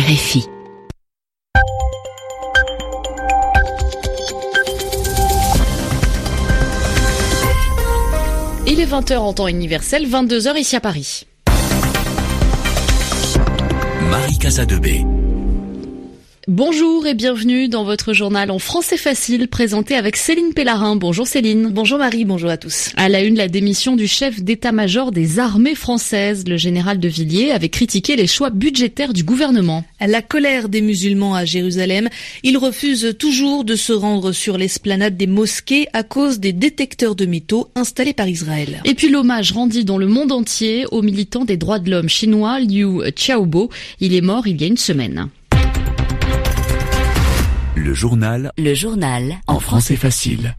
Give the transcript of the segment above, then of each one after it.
RFI. Il est 20h en temps universel, 22h ici à Paris. Marie Casadebé. Bonjour et bienvenue dans votre journal en français facile présenté avec Céline Pellarin. Bonjour Céline. Bonjour Marie, bonjour à tous. À la une, la démission du chef d'état-major des armées françaises. Le général de Villiers avait critiqué les choix budgétaires du gouvernement. La colère des musulmans à Jérusalem. Ils refusent toujours de se rendre sur l'esplanade des mosquées à cause des détecteurs de métaux installés par Israël. Et puis l'hommage rendu dans le monde entier au militant des droits de l'homme chinois Liu Xiaobo. Il est mort il y a une semaine. Le journal. Le journal. En français facile.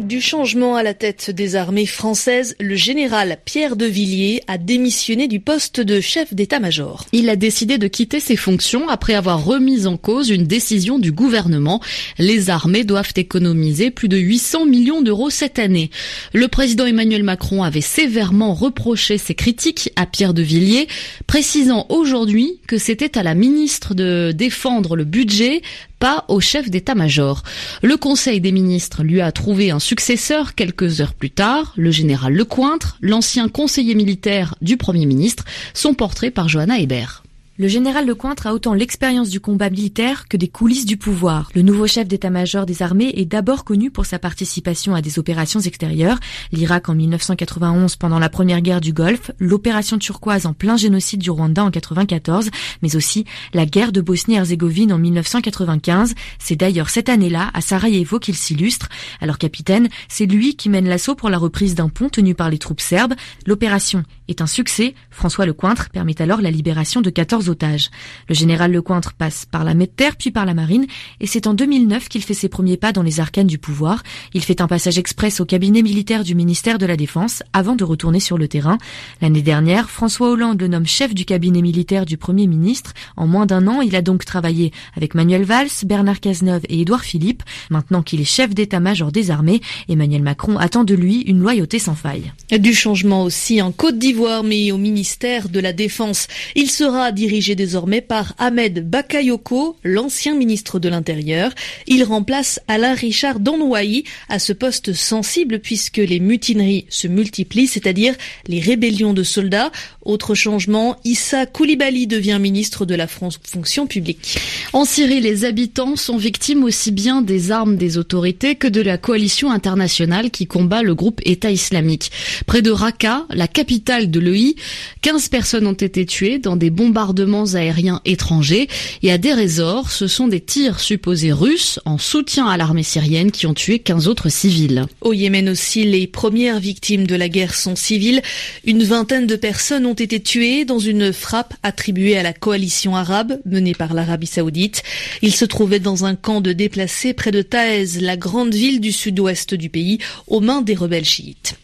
Du changement à la tête des armées françaises, le général Pierre de Villiers a démissionné du poste de chef d'état-major. Il a décidé de quitter ses fonctions après avoir remis en cause une décision du gouvernement. Les armées doivent économiser plus de 800 millions d'euros cette année. Le président Emmanuel Macron avait sévèrement reproché ses critiques à Pierre de Villiers, précisant aujourd'hui que c'était à la ministre de défendre le budget pas au chef d'état-major. Le Conseil des ministres lui a trouvé un successeur quelques heures plus tard, le général Lecointre, l'ancien conseiller militaire du Premier ministre, son portrait par Johanna Hébert. Le général Lecointre a autant l'expérience du combat militaire que des coulisses du pouvoir. Le nouveau chef d'état-major des armées est d'abord connu pour sa participation à des opérations extérieures, l'Irak en 1991 pendant la première guerre du Golfe, l'opération turquoise en plein génocide du Rwanda en 94, mais aussi la guerre de Bosnie-Herzégovine en 1995. C'est d'ailleurs cette année-là, à Sarajevo, qu'il s'illustre. Alors capitaine, c'est lui qui mène l'assaut pour la reprise d'un pont tenu par les troupes serbes. L'opération est un succès. François Lecointre permet alors la libération de 14 Le général Lecointre passe par la terre puis par la marine et c'est en 2009 qu'il fait ses premiers pas dans les arcanes du pouvoir. Il fait un passage express au cabinet militaire du ministère de la Défense avant de retourner sur le terrain. L'année dernière, François Hollande le nomme chef du cabinet militaire du Premier ministre. En moins d'un an, il a donc travaillé avec Manuel Valls, Bernard Cazeneuve et Édouard Philippe. Maintenant qu'il est chef d'état-major des armées, Emmanuel Macron attend de lui une loyauté sans faille. Du changement aussi en Côte d'Ivoire, mais au ministère de la Défense. Il sera dirigé désormais par Ahmed Bakayoko, l'ancien ministre de l'Intérieur. Il remplace Alain Richard Donouaï à ce poste sensible puisque les mutineries se multiplient, c'est-à-dire les rébellions de soldats. Autre changement, Issa Koulibaly devient ministre de la fonction publique. En Syrie, les habitants sont victimes aussi bien des armes des autorités que de la coalition internationale qui combat le groupe État islamique. Près de Raqqa, la capitale de l'EI, 15 personnes ont été tuées dans des bombardements aériens étrangers et à Derezor, ce sont des tirs supposés russes en soutien à l'armée syrienne qui ont tué 15 autres civils. Au Yémen aussi, les premières victimes de la guerre sont civiles. Une vingtaine de personnes ont été tuées dans une frappe attribuée à la coalition arabe menée par l'Arabie saoudite. Ils se trouvaient dans un camp de déplacés près de Taez, la grande ville du sud-ouest du pays, aux mains des rebelles chiites.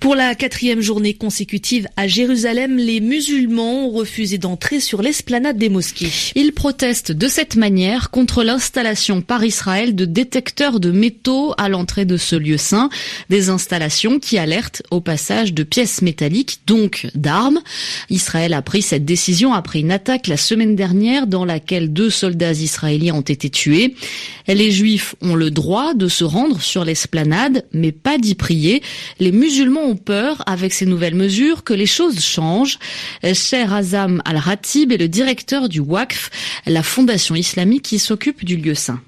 Pour la quatrième journée consécutive à Jérusalem, les musulmans ont refusé d'entrer sur l'esplanade des mosquées. Ils protestent de cette manière contre l'installation par Israël de détecteurs de métaux à l'entrée de ce lieu saint, des installations qui alertent au passage de pièces métalliques, donc d'armes. Israël a pris cette décision après une attaque la semaine dernière dans laquelle deux soldats israéliens ont été tués. Les juifs ont le droit de se rendre sur l'esplanade, mais pas d'y prier. Les musulmans ont peur, avec ces nouvelles mesures, que les choses changent. Cher Azam Al-Ratib est le directeur du WAKF, la fondation islamique qui s'occupe du lieu saint.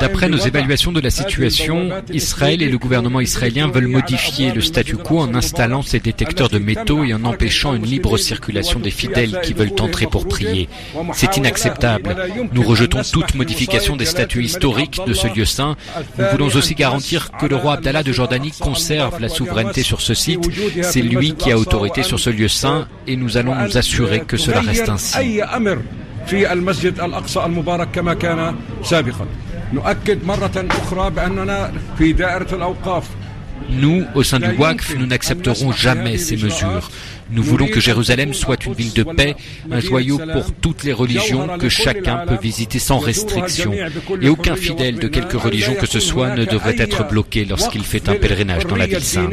D'après nos évaluations de la situation, Israël et le gouvernement israélien veulent modifier le statu quo en installant ces détecteurs de métaux et en empêchant une libre circulation des fidèles qui veulent entrer pour prier. C'est inacceptable. Nous rejetons toute modification des statuts historiques de ce lieu saint. Nous voulons aussi garantir que le roi Abdallah de Jordanie conserve la souveraineté sur ce site. C'est lui qui a autorité sur ce lieu saint et nous allons nous assurer que cela reste ainsi. أمر في المسجد الأقصى المبارك كما كان سابقا. نؤكد مرة أخرى بأننا في دائرة الأوقاف Nous, au sein du WACF, nous n'accepterons jamais ces mesures. Nous voulons que Jérusalem soit une ville de paix, un joyau pour toutes les religions que chacun peut visiter sans restriction. Et aucun fidèle de quelque religion que ce soit ne devrait être bloqué lorsqu'il fait un pèlerinage dans la ville sainte.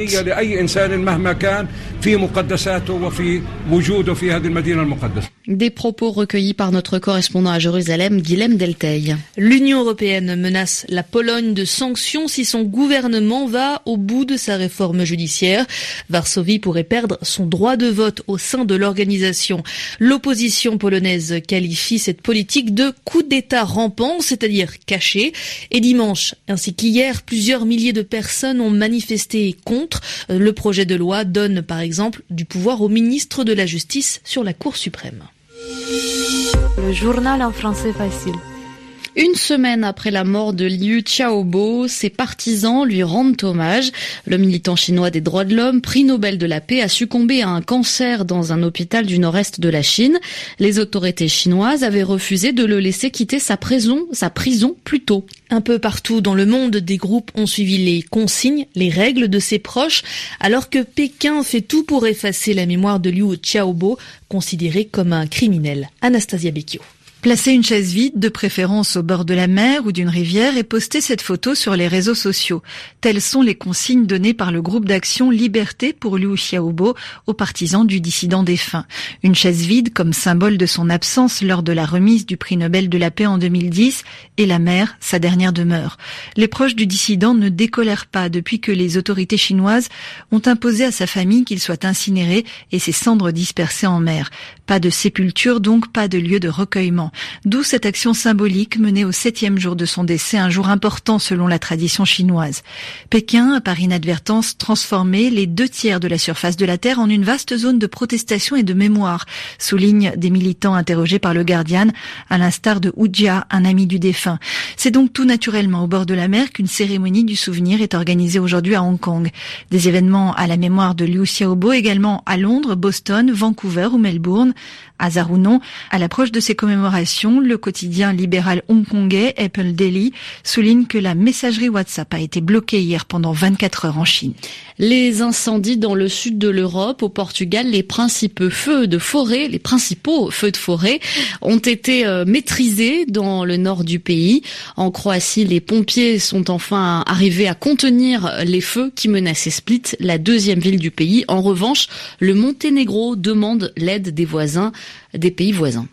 Des propos recueillis par notre correspondant à Jérusalem, Guilhem Delteil. L'Union européenne menace la Pologne de sanctions si son gouvernement va au bout de sa réforme judiciaire. Varsovie pourrait perdre son droit de vote au sein de l'organisation. L'opposition polonaise qualifie cette politique de coup d'État rampant, c'est-à-dire caché. Et dimanche, ainsi qu'hier, plusieurs milliers de personnes ont manifesté contre. Le projet de loi donne, par exemple, du pouvoir au ministre de la Justice sur la Cour suprême. Le journal en français facile. Une semaine après la mort de Liu Xiaobo, ses partisans lui rendent hommage. Le militant chinois des droits de l'homme, prix Nobel de la paix, a succombé à un cancer dans un hôpital du nord-est de la Chine. Les autorités chinoises avaient refusé de le laisser quitter sa prison, sa prison plus tôt. Un peu partout dans le monde, des groupes ont suivi les consignes, les règles de ses proches, alors que Pékin fait tout pour effacer la mémoire de Liu Xiaobo, considéré comme un criminel. Anastasia Becchio. Placer une chaise vide, de préférence au bord de la mer ou d'une rivière, et poster cette photo sur les réseaux sociaux. Telles sont les consignes données par le groupe d'action Liberté pour Liu Xiaobo aux partisans du dissident défunt. Une chaise vide comme symbole de son absence lors de la remise du prix Nobel de la paix en 2010 et la mer, sa dernière demeure. Les proches du dissident ne décolèrent pas depuis que les autorités chinoises ont imposé à sa famille qu'il soit incinéré et ses cendres dispersées en mer. Pas de sépulture, donc pas de lieu de recueillement. D'où cette action symbolique menée au septième jour de son décès, un jour important selon la tradition chinoise. Pékin a par inadvertance transformé les deux tiers de la surface de la Terre en une vaste zone de protestation et de mémoire, soulignent des militants interrogés par le Guardian, à l'instar de Hu Jia, un ami du défunt. C'est donc tout naturellement au bord de la mer qu'une cérémonie du souvenir est organisée aujourd'hui à Hong Kong. Des événements à la mémoire de Liu Xiaobo également à Londres, Boston, Vancouver ou Melbourne. Hasard ou non, à l'approche de ces commémorations, le quotidien libéral hongkongais Apple Daily souligne que la messagerie WhatsApp a été bloquée hier pendant 24 heures en Chine. Les incendies dans le sud de l'Europe, au Portugal, les principaux feux de forêt, les principaux feux de forêt ont été euh, maîtrisés dans le nord du pays. En Croatie, les pompiers sont enfin arrivés à contenir les feux qui menaçaient Split, la deuxième ville du pays. En revanche, le Monténégro demande l'aide des voisins, des pays voisins.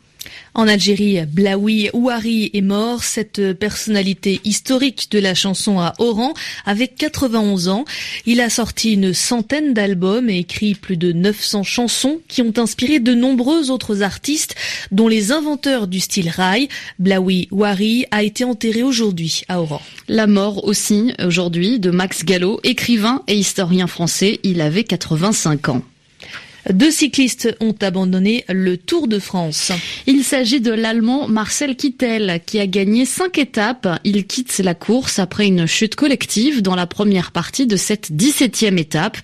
En Algérie, Blaoui Ouari est mort. Cette personnalité historique de la chanson à Oran avait 91 ans. Il a sorti une centaine d'albums et écrit plus de 900 chansons qui ont inspiré de nombreux autres artistes, dont les inventeurs du style rail. Blaoui Ouari a été enterré aujourd'hui à Oran. La mort aussi aujourd'hui de Max Gallo, écrivain et historien français. Il avait 85 ans. Deux cyclistes ont abandonné le Tour de France. Il s'agit de l'Allemand Marcel Kittel qui a gagné cinq étapes. Il quitte la course après une chute collective dans la première partie de cette 17e étape.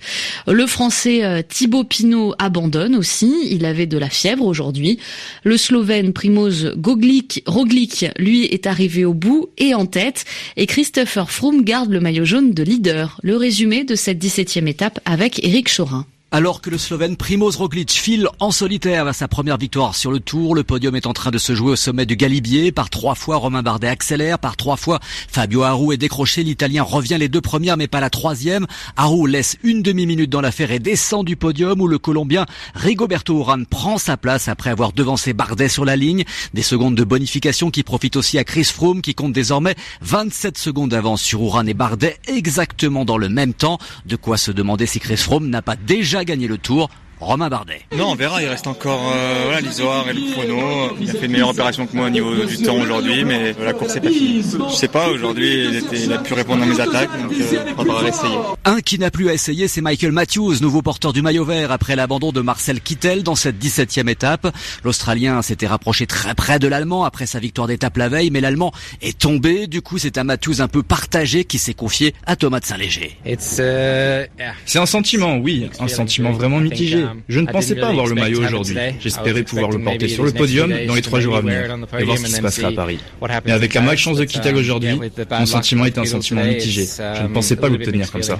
Le Français euh, Thibaut Pinot abandonne aussi. Il avait de la fièvre aujourd'hui. Le Slovène Primoz Roglic, lui, est arrivé au bout et en tête. Et Christopher Froome garde le maillot jaune de leader. Le résumé de cette 17e étape avec Eric Chorin. Alors que le Slovène Primoz Roglic file en solitaire vers sa première victoire sur le Tour, le podium est en train de se jouer au sommet du Galibier. Par trois fois, Romain Bardet accélère. Par trois fois, Fabio Aru est décroché. L'Italien revient les deux premières, mais pas la troisième. Aru laisse une demi-minute dans l'affaire et descend du podium où le Colombien Rigoberto Urán prend sa place après avoir devancé Bardet sur la ligne. Des secondes de bonification qui profitent aussi à Chris Froome qui compte désormais 27 secondes d'avance sur Urán et Bardet exactement dans le même temps. De quoi se demander si Chris Froome n'a pas déjà gagné le tour Romain Bardet. Non, on verra. Il reste encore euh, voilà, l'Isoire et le chrono. Il a fait une meilleure opération que moi au niveau du temps aujourd'hui, mais la course est pas finie. Je sais pas. Aujourd'hui, il, a pu répondre à mes attaques, donc euh, il faudra réessayer. Un qui n'a plus à essayer, c'est Michael Matthews, nouveau porteur du maillot vert après l'abandon de Marcel Kittel dans cette 17e étape. L'Australien s'était rapproché très près de l'Allemand après sa victoire d'étape la veille, mais l'Allemand est tombé. Du coup, c'est un Matthews un peu partagé qui s'est confié à Thomas de Saint-Léger. C'est un sentiment, oui, un sentiment vraiment mitigé. Je ne pensais pas avoir le maillot aujourd'hui. J'espérais pouvoir le porter sur le podium dans les trois jours à venir et voir ce qui se passera à Paris. Mais avec la malchance de quitter aujourd'hui, mon sentiment était un sentiment mitigé. Je ne pensais pas l'obtenir comme ça.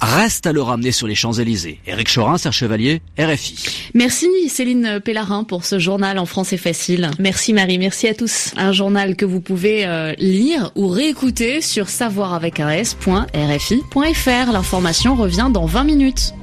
Reste à le ramener sur les Champs-Élysées. Éric Chorin, Serge Chevalier, RFI. Merci Céline Pellarin pour ce journal en français facile. Merci Marie, merci à tous. Un journal que vous pouvez euh, lire ou réécouter sur savoiravec.rfi.fr. L'information revient dans 20 minutes.